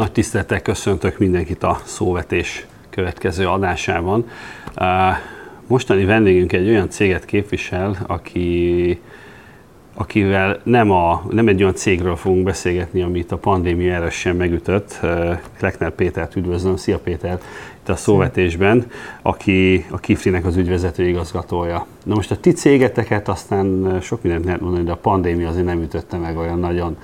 Nagy tisztelettel köszöntök mindenkit a szóvetés következő adásában. Mostani vendégünk egy olyan céget képvisel, aki, akivel nem, a, nem egy olyan cégről fogunk beszélgetni, amit a pandémia erősen megütött. Kleckner Pétert üdvözlöm. Szia Péter! Itt a szóvetésben, aki a Kiflinek az ügyvezető igazgatója. Na most a ti cégeteket aztán sok mindent lehet mondani, de a pandémia azért nem ütötte meg olyan nagyon.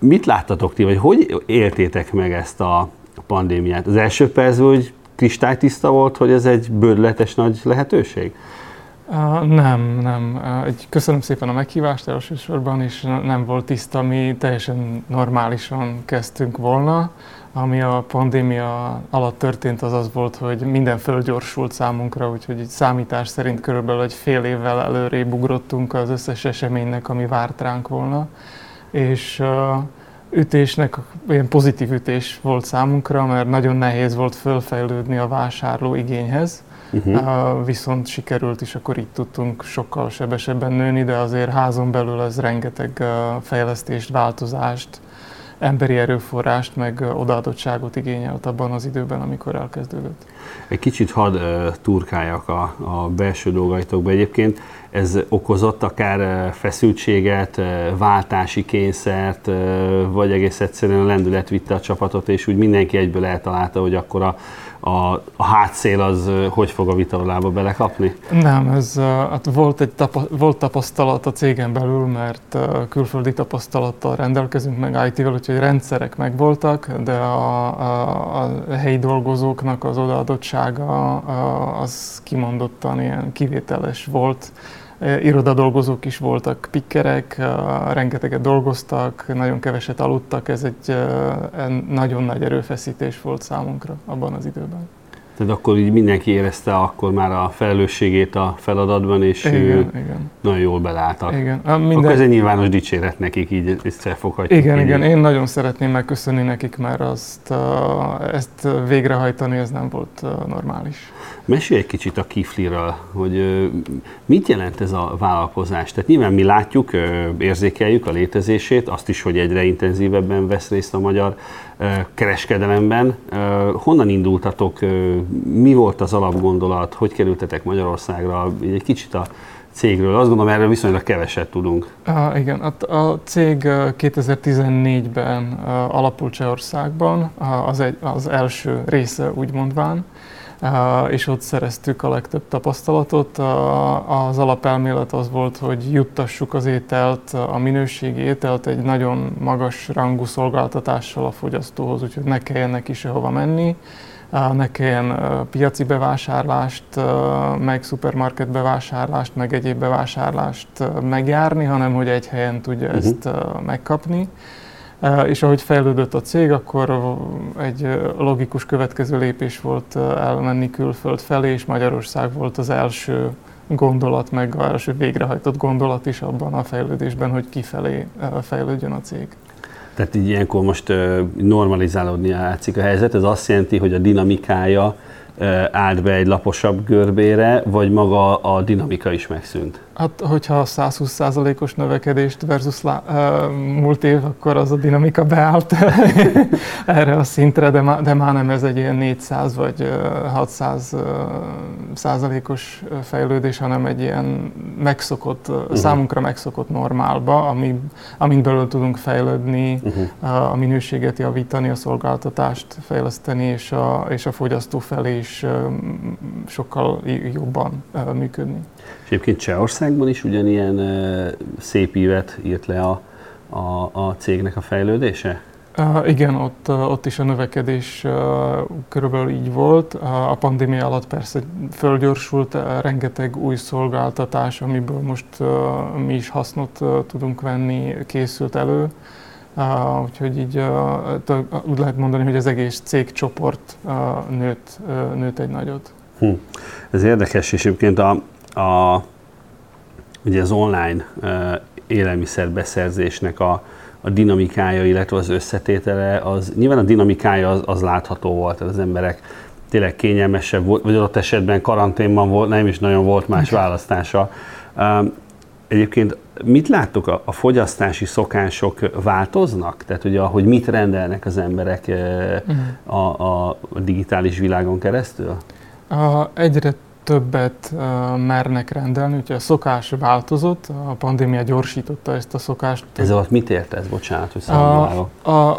Mit láttatok ti, vagy hogy éltétek meg ezt a pandémiát? Az első percben úgy kristálytiszta volt, hogy ez egy bődletes nagy lehetőség? Uh, nem, nem. Egy, köszönöm szépen a meghívást elsősorban, és nem volt tiszta, mi teljesen normálisan kezdtünk volna. Ami a pandémia alatt történt, az az volt, hogy minden fölgyorsult számunkra, úgyhogy egy számítás szerint körülbelül egy fél évvel előrébb ugrottunk az összes eseménynek, ami várt ránk volna. És ütésnek ilyen pozitív ütés volt számunkra, mert nagyon nehéz volt fölfejlődni a vásárló igényhez, uh-huh. viszont sikerült is, akkor így tudtunk sokkal sebesebben nőni, de azért házon belül ez rengeteg fejlesztést, változást, emberi erőforrást, meg odaadottságot igényelt abban az időben, amikor elkezdődött. Egy kicsit hadd turkáljak a, a belső dolgaitokba. Egyébként ez okozott akár feszültséget, váltási kényszert, vagy egész egyszerűen a lendület vitte a csapatot, és úgy mindenki egyből eltalálta, hogy akkor a a, a hátszél az hogy fog a vitorlába belekapni? Nem, ez hát volt egy tapa, volt tapasztalat a cégen belül, mert külföldi tapasztalattal rendelkezünk meg IT-vel, úgyhogy rendszerek megvoltak, de a, a, a helyi dolgozóknak az odaadottsága az kimondottan ilyen kivételes volt irodadolgozók is voltak, pikkerek, rengeteget dolgoztak, nagyon keveset aludtak, ez egy nagyon nagy erőfeszítés volt számunkra abban az időben. Tehát akkor így mindenki érezte akkor már a felelősségét a feladatban, és igen, igen. nagyon jól belálltak. Igen. A minden... Akkor ez egy nyilvános dicséret nekik, így összefoghatjuk. Igen, így. igen. Én nagyon szeretném megköszönni nekik, mert azt, ezt végrehajtani, ez nem volt normális. Mesélj egy kicsit a Kifliről, hogy mit jelent ez a vállalkozás? Tehát nyilván mi látjuk, érzékeljük a létezését, azt is, hogy egyre intenzívebben vesz részt a magyar kereskedelemben. Honnan indultatok? Mi volt az alapgondolat? Hogy kerültetek Magyarországra? Egy kicsit a cégről. Azt gondolom, erről viszonylag keveset tudunk. Uh, igen, a, a cég 2014-ben uh, alapult Csehországban, uh, az, egy, az első része úgy mondván és ott szereztük a legtöbb tapasztalatot. Az alapelmélet az volt, hogy juttassuk az ételt, a minőségi ételt egy nagyon magas rangú szolgáltatással a fogyasztóhoz, úgyhogy ne kelljen neki sehova menni, ne kelljen piaci bevásárlást, meg szupermarket bevásárlást, meg egyéb bevásárlást megjárni, hanem hogy egy helyen tudja uh-huh. ezt megkapni. És ahogy fejlődött a cég, akkor egy logikus következő lépés volt elmenni külföld felé, és Magyarország volt az első gondolat, meg az első végrehajtott gondolat is abban a fejlődésben, hogy kifelé fejlődjön a cég. Tehát így ilyenkor most normalizálódni látszik a helyzet, ez azt jelenti, hogy a dinamikája állt be egy laposabb görbére, vagy maga a dinamika is megszűnt? Hát, hogyha 120%-os növekedést versus lá, uh, múlt év, akkor az a dinamika beállt erre a szintre, de, má, de már nem ez egy ilyen 400 vagy 600 uh, százalékos fejlődés, hanem egy ilyen megszokott, uh-huh. számunkra megszokott normálba, ami, amin belül tudunk fejlődni, uh-huh. a minőséget javítani, a szolgáltatást fejleszteni, és a, és a fogyasztó felé is sokkal jobban működni. És egyébként Csehországban is ugyanilyen szép ívet írt le a, a, a cégnek a fejlődése? Uh, igen, ott, ott is a növekedés uh, körülbelül így volt. A pandémia alatt persze fölgyorsult uh, rengeteg új szolgáltatás, amiből most mi is hasznot tudunk venni, készült elő. Uh, úgyhogy így uh, úgy lehet mondani, hogy az egész cégcsoport uh, nőtt, uh, nőtt egy nagyot. Hm. Ez érdekes, és egyébként a, a, ugye az online élelmiszerbeszerzésnek a, a dinamikája, illetve az összetétele, az nyilván a dinamikája az, az látható volt, tehát az emberek tényleg kényelmesebb volt, vagy adott esetben karanténban volt, nem is nagyon volt más választása. Egyébként mit láttok, a, a fogyasztási szokások változnak? Tehát, hogy ahogy mit rendelnek az emberek uh-huh. a, a digitális világon keresztül? A, egyre többet uh, mernek rendelni, úgyhogy a szokás változott, a pandémia gyorsította ezt a szokást. Ez alatt mit ért ez? Bocsánat, hogy a, a,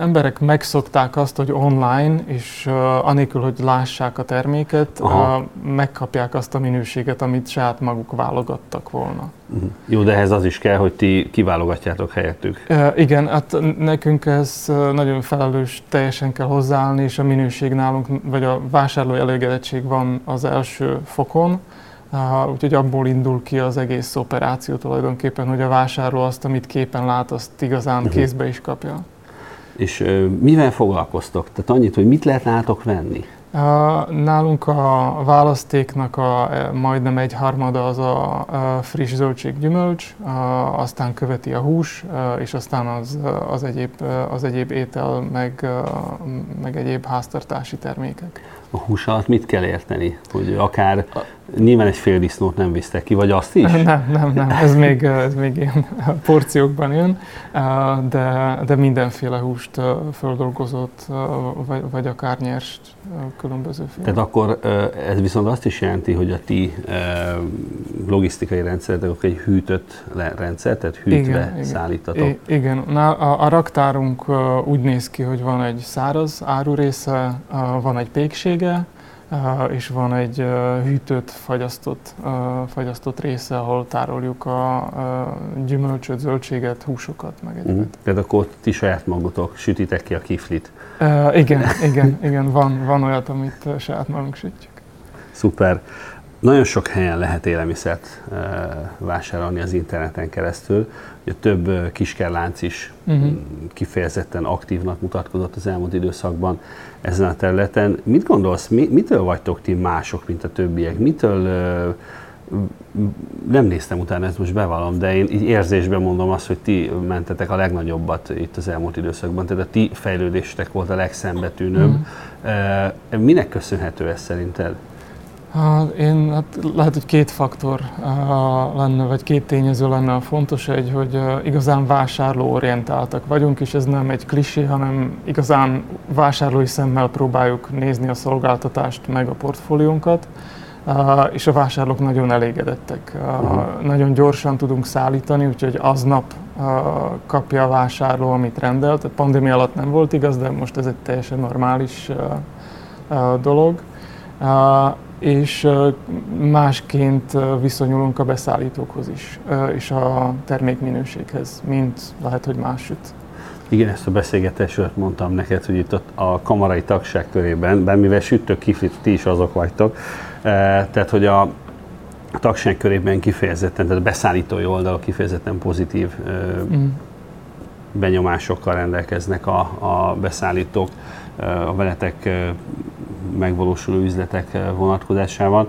emberek megszokták azt, hogy online, és uh, anélkül, hogy lássák a terméket, uh, megkapják azt a minőséget, amit saját maguk válogattak volna. Uh-huh. Jó, de ehhez az is kell, hogy ti kiválogatjátok helyettük. Uh, igen, hát nekünk ez nagyon felelős, teljesen kell hozzáállni, és a minőség nálunk, vagy a vásárló elégedettség van az első fokon. Uh, úgyhogy abból indul ki az egész operáció tulajdonképpen, hogy a vásárló azt, amit képen lát, azt igazán uh-huh. kézbe is kapja. És mivel foglalkoztok? Tehát annyit, hogy mit lehet nálatok venni? Nálunk a választéknak a e, majdnem egy harmada az a friss zöldséggyümölcs, aztán követi a hús, és aztán az, az, egyéb, az egyéb étel, meg, meg egyéb háztartási termékek a hús alatt mit kell érteni? Hogy akár nyilván egy fél disznót nem visztek ki, vagy azt is? Nem, nem, nem, ez még, ez még ilyen porciókban jön, de, de mindenféle húst földolgozott, vagy, vagy akár nyers különböző fél. Tehát akkor ez viszont azt is jelenti, hogy a ti logisztikai rendszeretek egy hűtött rendszer, tehát hűtve igen, szállítatok? Igen, a, a raktárunk úgy néz ki, hogy van egy száraz áru része, van egy pékség, minősége, és van egy hűtött, fagyasztott, fagyasztott része, ahol tároljuk a gyümölcsöt, zöldséget, húsokat, meg egyébként. Uh-huh. Tehát akkor ti saját magatok sütitek ki a kiflit? Uh, igen, igen, igen, van, van olyat, amit saját magunk sütjük. Szuper. Nagyon sok helyen lehet élelmiszert vásárolni az interneten keresztül. Ugye több kiskerlánc is uh-huh. kifejezetten aktívnak mutatkozott az elmúlt időszakban ezen a területen. Mit gondolsz, mi, mitől vagytok ti mások, mint a többiek? Mitől nem néztem utána, ezt most bevallom, de én így érzésben mondom azt, hogy ti mentetek a legnagyobbat itt az elmúlt időszakban, tehát a ti fejlődésetek volt a legszembetűnőbb. Uh-huh. Minek köszönhető ez szerinted? Én hát lehet, hogy két faktor lenne, vagy két tényező lenne a fontos, egy, hogy igazán vásárlóorientáltak vagyunk, és ez nem egy klisé, hanem igazán vásárlói szemmel próbáljuk nézni a szolgáltatást, meg a portfóliónkat, és a vásárlók nagyon elégedettek. Uh-huh. Nagyon gyorsan tudunk szállítani, úgyhogy aznap kapja a vásárló, amit rendelt. A pandémia alatt nem volt igaz, de most ez egy teljesen normális dolog és másként viszonyulunk a beszállítókhoz is, és a termékminőséghez, mint lehet, hogy más süt. Igen, ezt a beszélgetésről mondtam neked, hogy itt a kamarai tagság körében, bár mivel sütök kiflit, ti is azok vagytok, tehát hogy a tagság körében kifejezetten, tehát a beszállítói oldalak kifejezetten pozitív mm. benyomásokkal rendelkeznek a, a beszállítók, a veletek megvalósuló üzletek eh, vonatkozásában.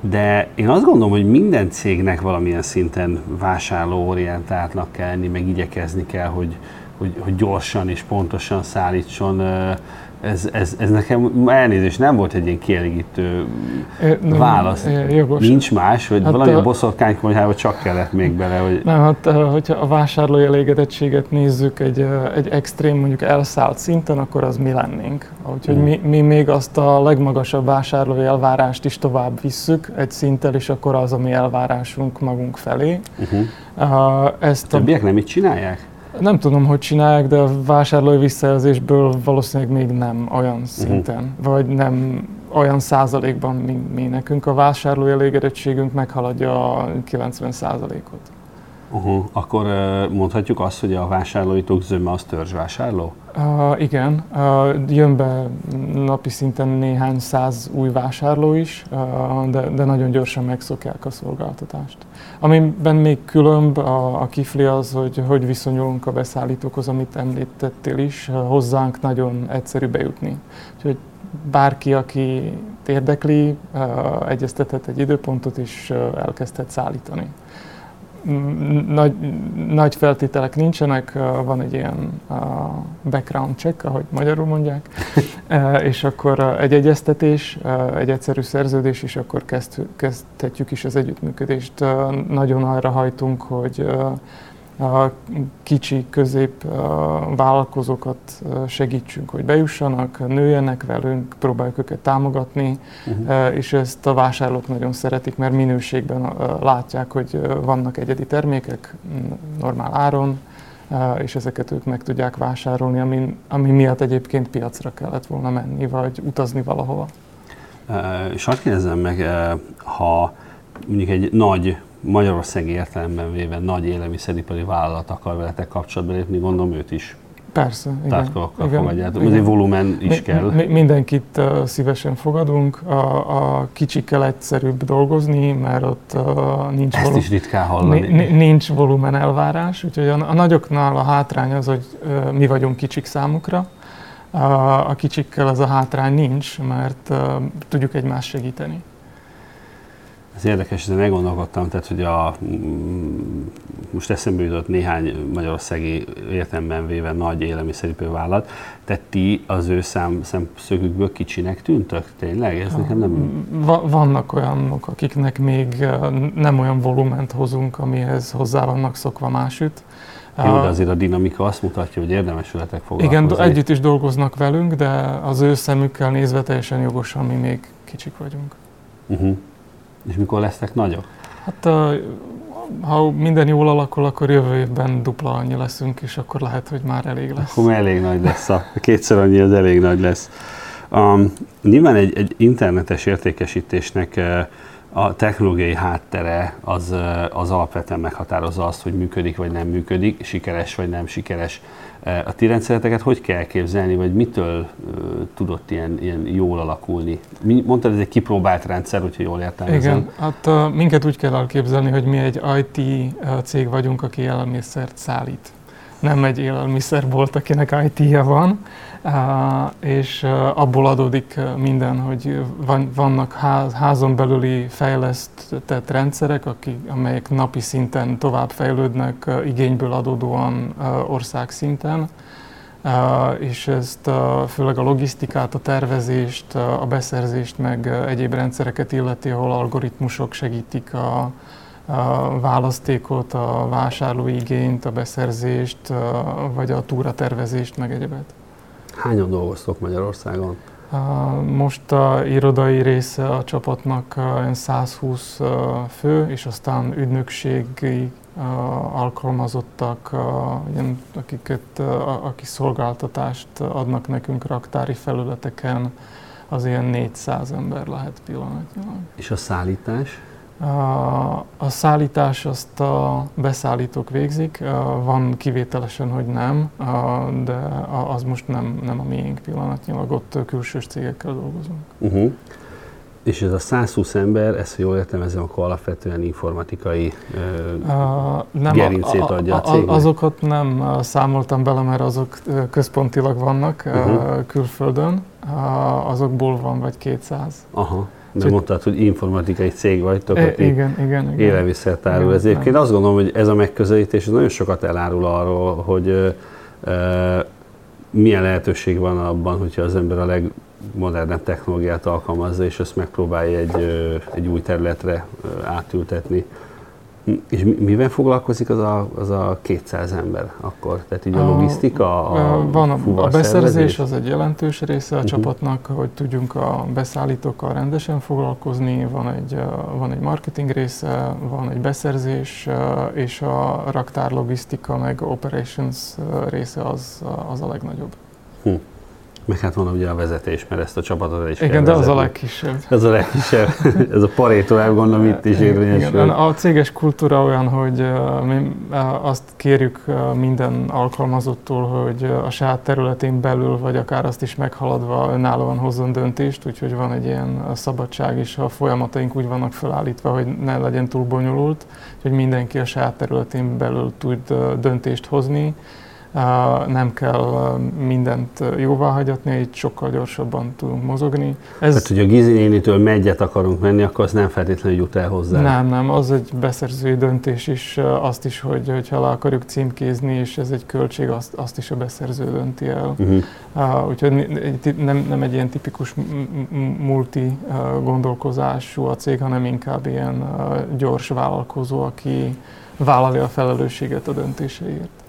De én azt gondolom, hogy minden cégnek valamilyen szinten vásárlóorientáltnak kell lenni, meg igyekezni kell, hogy, hogy, hogy gyorsan és pontosan szállítson eh, ez, ez, ez nekem elnézést nem volt egy ilyen kielégítő nem, válasz. Jogos. Nincs más, hogy hát valami a boszorkánykonyhába csak kellett még bele, hogy... Nem, hát hogyha a vásárlói elégedettséget nézzük egy, egy extrém, mondjuk elszállt szinten, akkor az mi lennénk. Úgyhogy hmm. mi, mi még azt a legmagasabb vásárlói elvárást is tovább visszük egy szinttel, és akkor az a mi elvárásunk magunk felé. Uh-huh. Ezt a... Többiek nem így csinálják? Nem tudom, hogy csinálják, de a vásárlói visszajelzésből valószínűleg még nem olyan mhm. szinten, uh-huh. vagy nem olyan százalékban, mint mi nekünk. A vásárlói elégedettségünk meghaladja a 90 százalékot. Uh-huh. Akkor mondhatjuk azt, hogy a vásárlóitok zöme az törzsvásárló? Uh, igen, uh, jön be napi szinten néhány száz új vásárló is, uh, de, de nagyon gyorsan megszokják a szolgáltatást. Amiben még különb a, a kifli az, hogy hogy viszonyulunk a beszállítókhoz, amit említettél is, uh, hozzánk nagyon egyszerű bejutni. Úgyhogy bárki, aki érdekli, uh, egyeztethet egy időpontot és uh, elkezdhet szállítani nagy, nagy feltételek nincsenek, van egy ilyen background check, ahogy magyarul mondják, és akkor egy egyeztetés, egy egyszerű szerződés, és akkor kezd, kezdhetjük is az együttműködést. Nagyon arra hajtunk, hogy kicsi, közép vállalkozókat segítsünk, hogy bejussanak, nőjenek velünk, próbáljuk őket támogatni, uh-huh. és ezt a vásárlók nagyon szeretik, mert minőségben látják, hogy vannak egyedi termékek normál áron, és ezeket ők meg tudják vásárolni, ami, ami miatt egyébként piacra kellett volna menni, vagy utazni valahova. És azt kérdezem meg, ha mondjuk egy nagy Magyarország értelemben véve nagy élelmiszeripari vállalat akar veletek kapcsolatba lépni, gondolom őt is Persze, igen. igen, fogadjátok. Azért volumen is mi, kell. Mi, mindenkit uh, szívesen fogadunk. A, a kicsikkel egyszerűbb dolgozni, mert ott uh, nincs, Ezt is ritkán hallani. nincs volumen elvárás. Úgyhogy a, a nagyoknál a hátrány az, hogy uh, mi vagyunk kicsik számukra. Uh, a kicsikkel az a hátrány nincs, mert uh, tudjuk egymást segíteni. Ez érdekes, ezen meggondolkodtam, tehát hogy a, mm, most eszembe jutott néhány magyarországi értelemben véve nagy élelmiszeripő vállalat, tehát ti az ő szám, szemszögükből kicsinek tűntök? Tényleg? Ez nekem nem... Va- vannak olyanok, akiknek még nem olyan volument hozunk, amihez hozzá vannak szokva másütt. Jó, de azért a dinamika azt mutatja, hogy érdemes veletek foglalkozni. Igen, együtt is dolgoznak velünk, de az ő szemükkel nézve teljesen jogosan mi még kicsik vagyunk. Uh-huh. És mikor lesznek nagyok? Hát ha minden jól alakul, akkor jövő évben dupla annyi leszünk, és akkor lehet, hogy már elég lesz. Akkor már elég nagy lesz. A kétszer annyi az elég nagy lesz. Um, nyilván egy, egy internetes értékesítésnek a technológiai háttere az, az alapvetően meghatározza azt, hogy működik vagy nem működik, sikeres vagy nem sikeres. A ti rendszereteket hogy kell képzelni, vagy mitől uh, tudott ilyen, ilyen jól alakulni? Mondtad, ez egy kipróbált rendszer, hogyha jól értem. Igen, hát uh, minket úgy kell elképzelni, hogy mi egy IT cég vagyunk, aki élelmiszert szállít. Nem egy élelmiszerbolt, akinek IT-je van, és abból adódik minden, hogy vannak házon belüli fejlesztett rendszerek, akik, amelyek napi szinten tovább igényből adódóan országszinten, és ezt főleg a logisztikát, a tervezést, a beszerzést, meg egyéb rendszereket illeti, ahol algoritmusok segítik a, a választékot, a vásárlói igényt, a beszerzést, vagy a túratervezést, meg egyebet. Hányan dolgoztok Magyarországon? Most a irodai része a csapatnak 120 fő, és aztán ügynökségi alkalmazottak, akiket, akik szolgáltatást adnak nekünk raktári felületeken, az ilyen 400 ember lehet pillanatnyilag. És a szállítás? A szállítás azt a beszállítók végzik, van kivételesen, hogy nem, de az most nem, nem a miénk pillanatnyilag, ott külsős cégekkel dolgozunk. Uh-huh. És ez a 120 ember, ezt jól értem, ez akkor alapvetően informatikai uh, nem, gerincét adja a, a cégnek? Azokat nem számoltam bele, mert azok központilag vannak uh-huh. külföldön, azokból van vagy 200. Aha. De mondtad, hogy informatikai cég vagytok, e, aki igen, igen, igen. élelmiszert árul. Ez egyébként azt gondolom, hogy ez a megközelítés nagyon sokat elárul arról, hogy e, milyen lehetőség van abban, hogyha az ember a legmodernebb technológiát alkalmazza, és ezt megpróbálja egy, egy új területre átültetni. És mivel foglalkozik az a, az a 200 ember akkor? Tehát így a logisztika, a, van a, a beszerzés, az egy jelentős része a uh-huh. csapatnak, hogy tudjunk a beszállítókkal rendesen foglalkozni, van egy, van egy marketing része, van egy beszerzés, és a raktár logisztika meg operations része az, az a legnagyobb. Hm. Meg hát van ugye a vezetés, mert ezt a csapatot is Igen, de az a legkisebb. Ez a legkisebb. Ez a parétó, gondolom itt is érvényesül. Igen, a céges kultúra olyan, hogy mi azt kérjük minden alkalmazottól, hogy a saját területén belül, vagy akár azt is meghaladva önállóan hozzon döntést, úgyhogy van egy ilyen szabadság, és a folyamataink úgy vannak felállítva, hogy ne legyen túl bonyolult, hogy mindenki a saját területén belül tud döntést hozni nem kell mindent jóvá hagyatni, így sokkal gyorsabban tudunk mozogni. Ez... Tehát, hogy a Gizi nénitől megyet akarunk menni, akkor az nem feltétlenül jut el hozzá. Nem, nem, az egy beszerzői döntés is, azt is, hogy, hogyha le akarjuk címkézni, és ez egy költség, azt, azt is a beszerző dönti el. Uh-huh. Uh, úgyhogy nem, nem egy ilyen tipikus multi gondolkozású a cég, hanem inkább ilyen gyors vállalkozó, aki vállalja a felelősséget a döntéseiért.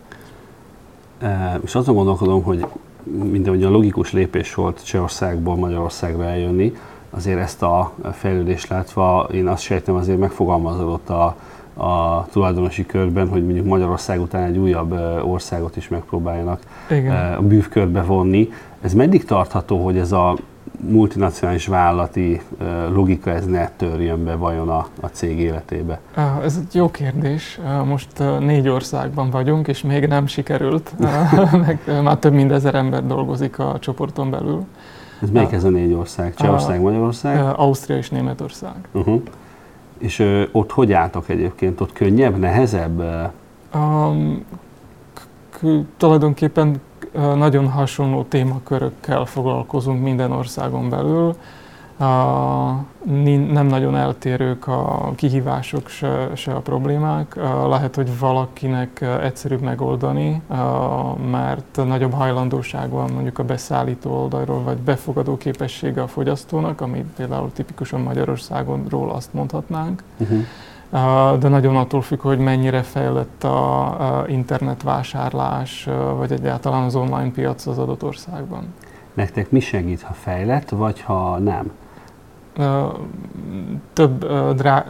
És azon gondolkodom, hogy minden a logikus lépés volt Csehországból Magyarországra eljönni, azért ezt a fejlődést látva én azt sejtem azért megfogalmazódott a, a tulajdonosi körben, hogy mondjuk Magyarország után egy újabb országot is megpróbáljanak Igen. a bűvkörbe vonni. Ez meddig tartható, hogy ez a multinacionális vállalati logika ez ne törjön be vajon a, a cég életébe? Ez egy jó kérdés. Most négy országban vagyunk, és még nem sikerült. Meg már több mint ezer ember dolgozik a csoporton belül. Ez melyik ez a négy ország? Csehország, Magyarország? Ausztria és Németország. Uh-huh. És ö, ott hogy álltok egyébként? Ott könnyebb, nehezebb? Um, tulajdonképpen nagyon hasonló témakörökkel foglalkozunk minden országon belül. Nem nagyon eltérők a kihívások, se, se a problémák. Lehet, hogy valakinek egyszerűbb megoldani, mert nagyobb hajlandóság van mondjuk a beszállító oldalról, vagy befogadó képessége a fogyasztónak, ami például tipikusan Magyarországonról azt mondhatnánk. Uh-huh de nagyon attól függ, hogy mennyire fejlett a internetvásárlás, vagy egyáltalán az online piac az adott országban. Nektek mi segít, ha fejlett, vagy ha nem? Több, drá,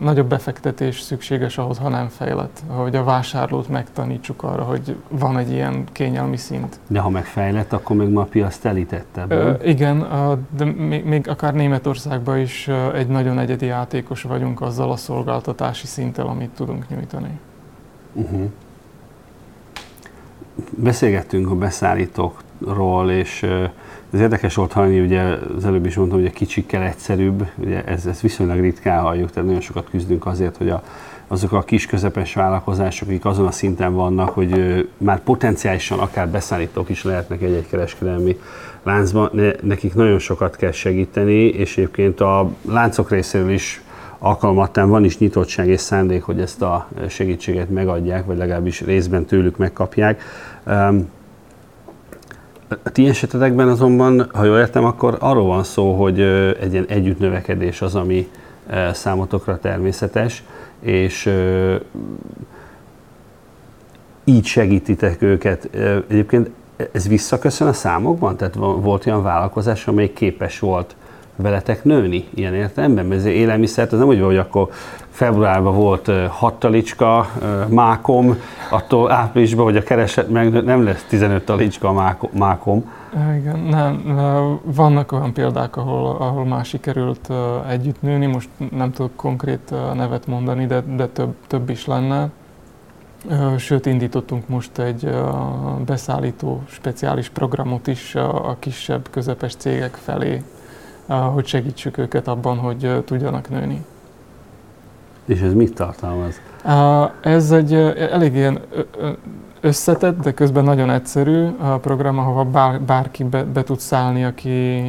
nagyobb befektetés szükséges ahhoz, ha nem fejlett, hogy a vásárlót megtanítsuk arra, hogy van egy ilyen kényelmi szint. De ha megfejlett, akkor még ma a piac telítettebb. Ö, igen, de még, még akár Németországban is egy nagyon egyedi játékos vagyunk azzal a szolgáltatási szinttel, amit tudunk nyújtani. Uh-huh. Beszélgettünk a beszállítókról, és ez érdekes volt hallani, ugye az előbb is mondtam, hogy a kicsikkel egyszerűbb, ugye ez, ez viszonylag ritkán halljuk, tehát nagyon sokat küzdünk azért, hogy a, azok a kis közepes vállalkozások, akik azon a szinten vannak, hogy már potenciálisan akár beszállítók is lehetnek egy-egy kereskedelmi láncban, ne, nekik nagyon sokat kell segíteni, és egyébként a láncok részéről is alkalmattán van is nyitottság és szándék, hogy ezt a segítséget megadják, vagy legalábbis részben tőlük megkapják. A ti esetetekben azonban, ha jól értem, akkor arról van szó, hogy egy ilyen együttnövekedés az, ami számotokra természetes, és így segítitek őket. Egyébként ez visszaköszön a számokban? Tehát volt olyan vállalkozás, amely képes volt veletek nőni ilyen értelemben? Mert ez élelmiszert, az nem úgy van, hogy akkor februárban volt hat talicska mákom, attól áprilisban, hogy a kereset meg nem lesz 15 talicska mákom. Igen, nem, vannak olyan példák, ahol, ahol már sikerült együtt nőni, most nem tudok konkrét nevet mondani, de, de több, több is lenne. Sőt, indítottunk most egy beszállító speciális programot is a kisebb, közepes cégek felé, hogy segítsük őket abban, hogy tudjanak nőni. És ez mit tartalmaz? Ez egy elég ilyen összetett, de közben nagyon egyszerű program, ahova bár, bárki be, be tud szállni, aki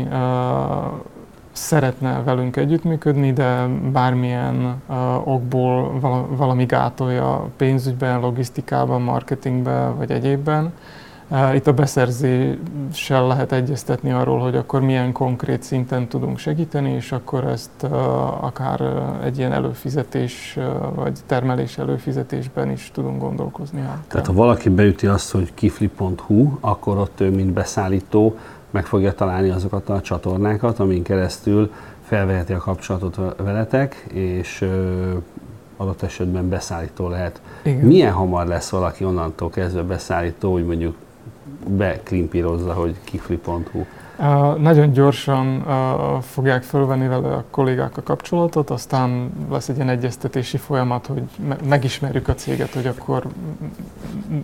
szeretne velünk együttműködni, de bármilyen uh, okból valami gátolja pénzügyben, logisztikában, marketingben vagy egyébben. Itt a beszerzéssel lehet egyeztetni arról, hogy akkor milyen konkrét szinten tudunk segíteni, és akkor ezt akár egy ilyen előfizetés vagy termelés előfizetésben is tudunk gondolkozni. Hát. Tehát ha valaki beüti azt, hogy kifli.hu, akkor ott ő, mint beszállító, meg fogja találni azokat a csatornákat, amin keresztül felveheti a kapcsolatot veletek, és adott esetben beszállító lehet. Igen. Milyen hamar lesz valaki onnantól kezdve beszállító, hogy mondjuk bekrimpírozza, hogy kifli.hu? Uh, nagyon gyorsan fogják fölvenni vele a kollégák a kapcsolatot, aztán lesz egy ilyen egyeztetési folyamat, hogy me- megismerjük a céget, hogy akkor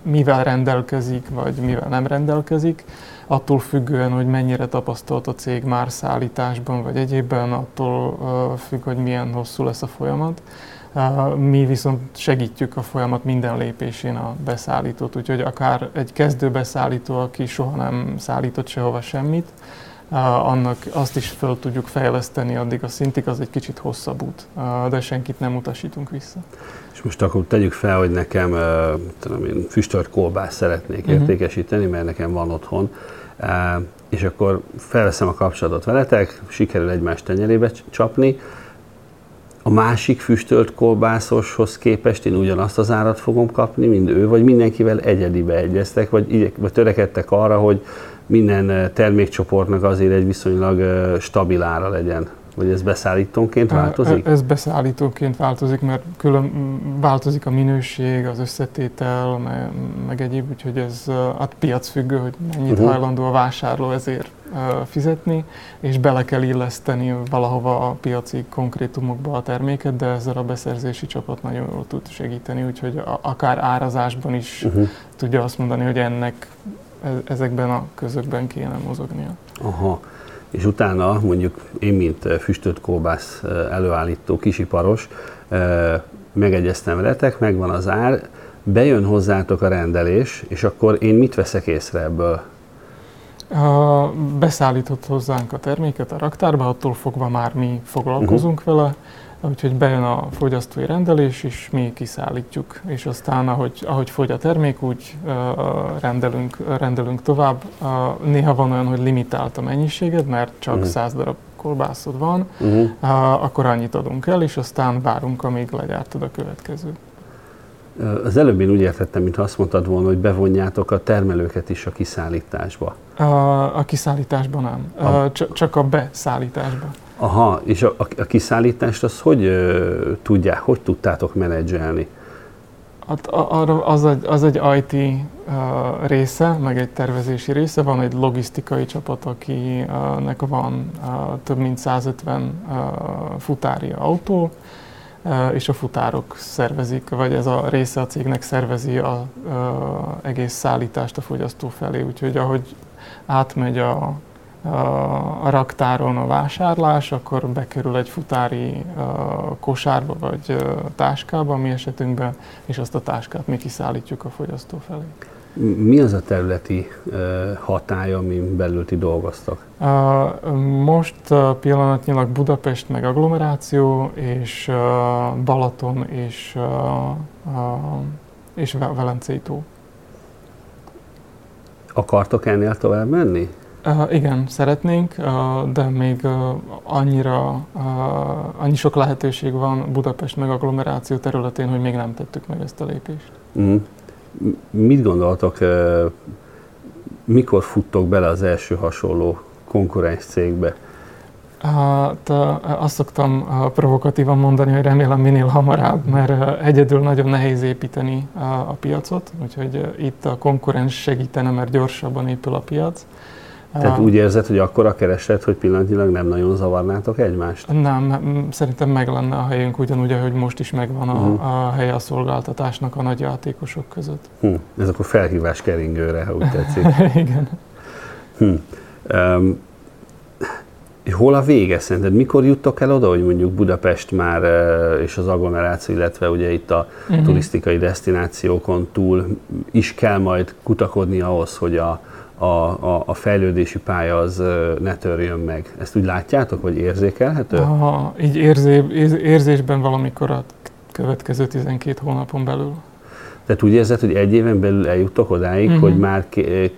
mivel rendelkezik, vagy mivel nem rendelkezik. Attól függően, hogy mennyire tapasztalt a cég már szállításban, vagy egyébben, attól függ, hogy milyen hosszú lesz a folyamat Mi viszont segítjük a folyamat minden lépésén a beszállítót, úgyhogy akár egy kezdő beszállító, aki soha nem szállított sehova semmit, annak azt is föl tudjuk fejleszteni addig a szintig, az egy kicsit hosszabb út, de senkit nem utasítunk vissza. És most akkor tegyük fel, hogy nekem tudom én, füstölt kolbász szeretnék uh-huh. értékesíteni, mert nekem van otthon, és akkor felveszem a kapcsolatot veletek, sikerül egymás tenyerébe csapni, a másik füstölt kolbászoshoz képest én ugyanazt az árat fogom kapni, mint ő, vagy mindenkivel egyedibe egyeztek, vagy, vagy törekedtek arra, hogy minden termékcsoportnak azért egy viszonylag stabil ára legyen. Vagy ez beszállítónként változik? Ez beszállítóként változik, mert külön változik a minőség, az összetétel, meg, egyéb, úgyhogy ez a piac függő, hogy mennyit uh-huh. hajlandó a vásárló ezért fizetni, és bele kell illeszteni valahova a piaci konkrétumokba a terméket, de ezzel a beszerzési csapat nagyon jól tud segíteni, úgyhogy akár árazásban is uh-huh. tudja azt mondani, hogy ennek e, ezekben a közökben kéne mozognia. Aha és utána mondjuk én, mint füstölt kóbász előállító kisiparos, megegyeztem veletek, megvan az ár, bejön hozzátok a rendelés, és akkor én mit veszek észre ebből? Beszállított hozzánk a terméket a raktárba, attól fogva már mi foglalkozunk uh-huh. vele, Úgyhogy bejön a fogyasztói rendelés, és mi kiszállítjuk, és aztán ahogy, ahogy fogy a termék, úgy uh, rendelünk, rendelünk tovább. Uh, néha van olyan, hogy limitált a mennyiséged, mert csak uh-huh. 100 darab kolbászod van, uh-huh. uh, akkor annyit adunk el, és aztán várunk, amíg legyártod a következőt. Az előbb én úgy értettem, mintha azt mondtad volna, hogy bevonjátok a termelőket is a kiszállításba. A, a kiszállításban nem, a... csak a beszállításban. Aha, és a, a, a kiszállítást azt hogy ö, tudják, hogy tudtátok menedzselni? Hát az egy, az egy IT uh, része, meg egy tervezési része. Van egy logisztikai csapat, akinek van uh, több mint 150 uh, futári autó, uh, és a futárok szervezik, vagy ez a része a cégnek szervezi a uh, egész szállítást a fogyasztó felé. Úgyhogy ahogy átmegy a a raktáron a vásárlás, akkor bekerül egy futári kosárba vagy táskába, mi esetünkben, és azt a táskát mi kiszállítjuk a fogyasztó felé. Mi az a területi hatája, amin belül ti dolgoztak? Most pillanatnyilag Budapest meg agglomeráció, és Balaton és, és Velencei tó. Akartok ennél tovább menni? Uh, igen, szeretnénk, uh, de még uh, annyira, annyi sok lehetőség van Budapest meg agglomeráció területén, hogy még nem tettük meg ezt a lépést. Mm. Mit gondoltok, mikor futtok bele az első hasonló konkurens cégbe? Hát, azt szoktam provokatívan mondani, hogy remélem minél hamarabb, mert egyedül nagyon nehéz építeni a piacot, úgyhogy itt a konkurens segítene, mert gyorsabban épül a piac. Tehát úgy érzed, hogy akkor a keresett, hogy pillanatilag nem nagyon zavarnátok egymást? Nem, szerintem meg lenne a helyünk ugyanúgy, ahogy most is megvan a, uh-huh. a helye a szolgáltatásnak a nagy játékosok között. Hm. Ez akkor felhívás keringőre, ha úgy tetszik. Igen. Hm. Um, hol a vége szerinted? Mikor juttok el oda, hogy mondjuk Budapest már és az agglomeráció, illetve ugye itt a uh-huh. turisztikai destinációkon túl is kell majd kutakodni ahhoz, hogy a, a, a, a fejlődési pálya az ne törjön meg. Ezt úgy látjátok, vagy érzékelhető? Aha, így érzé, érzésben valamikor a következő 12 hónapon belül. Tehát úgy érzed, hogy egy éven belül eljuttok odáig, uh-huh. hogy már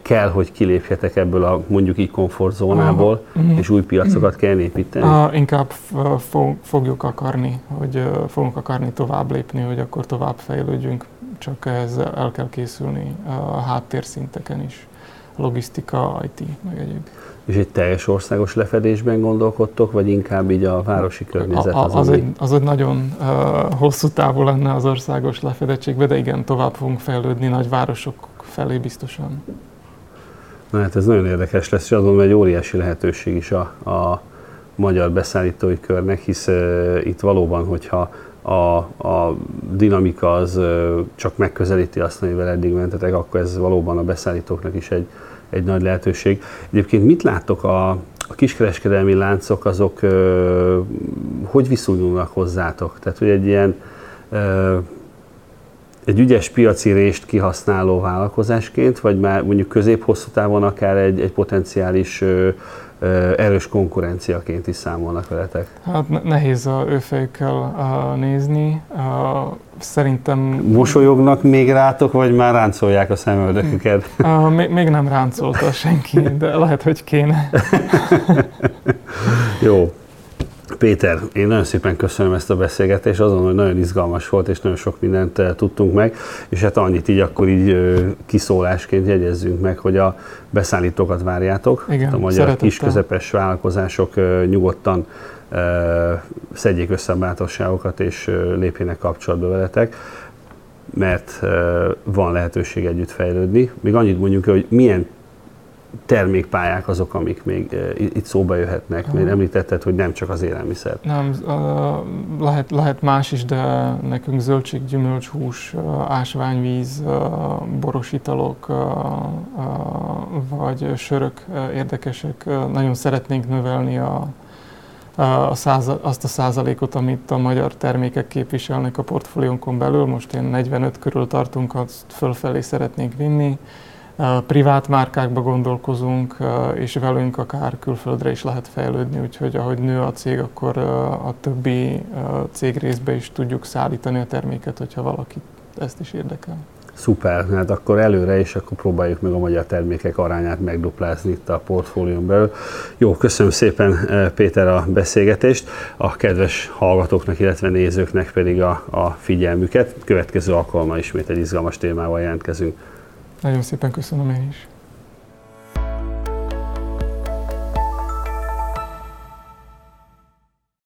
kell, hogy kilépjetek ebből a mondjuk így komfortzónából, uh-huh. és új piacokat uh-huh. kell építeni? Uh, inkább fog, fogjuk akarni, hogy uh, fogunk akarni tovább lépni, hogy akkor tovább fejlődjünk, csak ez el kell készülni a háttérszinteken is logisztika, IT, meg egyéb. És egy teljes országos lefedésben gondolkodtok, vagy inkább így a városi környezet az, az, egy, az egy nagyon uh, hosszú távú lenne az országos lefedettségbe, de igen, tovább fogunk fejlődni nagy városok felé biztosan. Na hát ez nagyon érdekes lesz, és mondom, egy óriási lehetőség is a, a magyar beszállítói körnek, hisz uh, itt valóban, hogyha a, a dinamika az csak megközelíti azt, amivel eddig mentetek, akkor ez valóban a beszállítóknak is egy, egy nagy lehetőség. Egyébként mit láttok a, a kiskereskedelmi láncok, azok ö, hogy viszonyulnak hozzátok? Tehát, hogy egy ilyen egy ügyes piaci rést kihasználó vállalkozásként, vagy már mondjuk közép-hosszú távon akár egy, egy potenciális erős konkurenciaként is számolnak veletek? Hát nehéz a őfejükkel nézni. Szerintem... Mosolyognak még rátok, vagy már ráncolják a szemöldöküket? Még nem ráncolta senki, de lehet, hogy kéne. Jó. Péter, én nagyon szépen köszönöm ezt a beszélgetést, azon, hogy nagyon izgalmas volt, és nagyon sok mindent eh, tudtunk meg, és hát annyit így akkor így kiszólásként jegyezzünk meg, hogy a beszállítókat várjátok, Igen, a magyar kis-közepes vállalkozások nyugodtan szedjék össze a bátorságokat, és lépjenek kapcsolatba veletek mert van lehetőség együtt fejlődni. Még annyit mondjuk, hogy milyen termékpályák azok, amik még itt szóba jöhetnek? Mert említetted, hogy nem csak az élelmiszer. Nem, lehet, lehet más is, de nekünk zöldség, gyümölcs, hús, ásványvíz, boros italok, uh, vagy sörök érdekesek. Nagyon szeretnénk növelni a, a száza, azt a százalékot, amit a magyar termékek képviselnek a portfóliónkon belül. Most én 45 körül tartunk, azt fölfelé szeretnénk vinni privát márkákba gondolkozunk, és velünk akár külföldre is lehet fejlődni, úgyhogy ahogy nő a cég, akkor a többi cég részbe is tudjuk szállítani a terméket, hogyha valaki ezt is érdekel. Szuper, hát akkor előre, és akkor próbáljuk meg a magyar termékek arányát megduplázni itt a portfólión belül. Jó, köszönöm szépen Péter a beszélgetést, a kedves hallgatóknak, illetve nézőknek pedig a, a figyelmüket. Következő alkalommal ismét egy izgalmas témával jelentkezünk. Nagyon szépen köszönöm én is.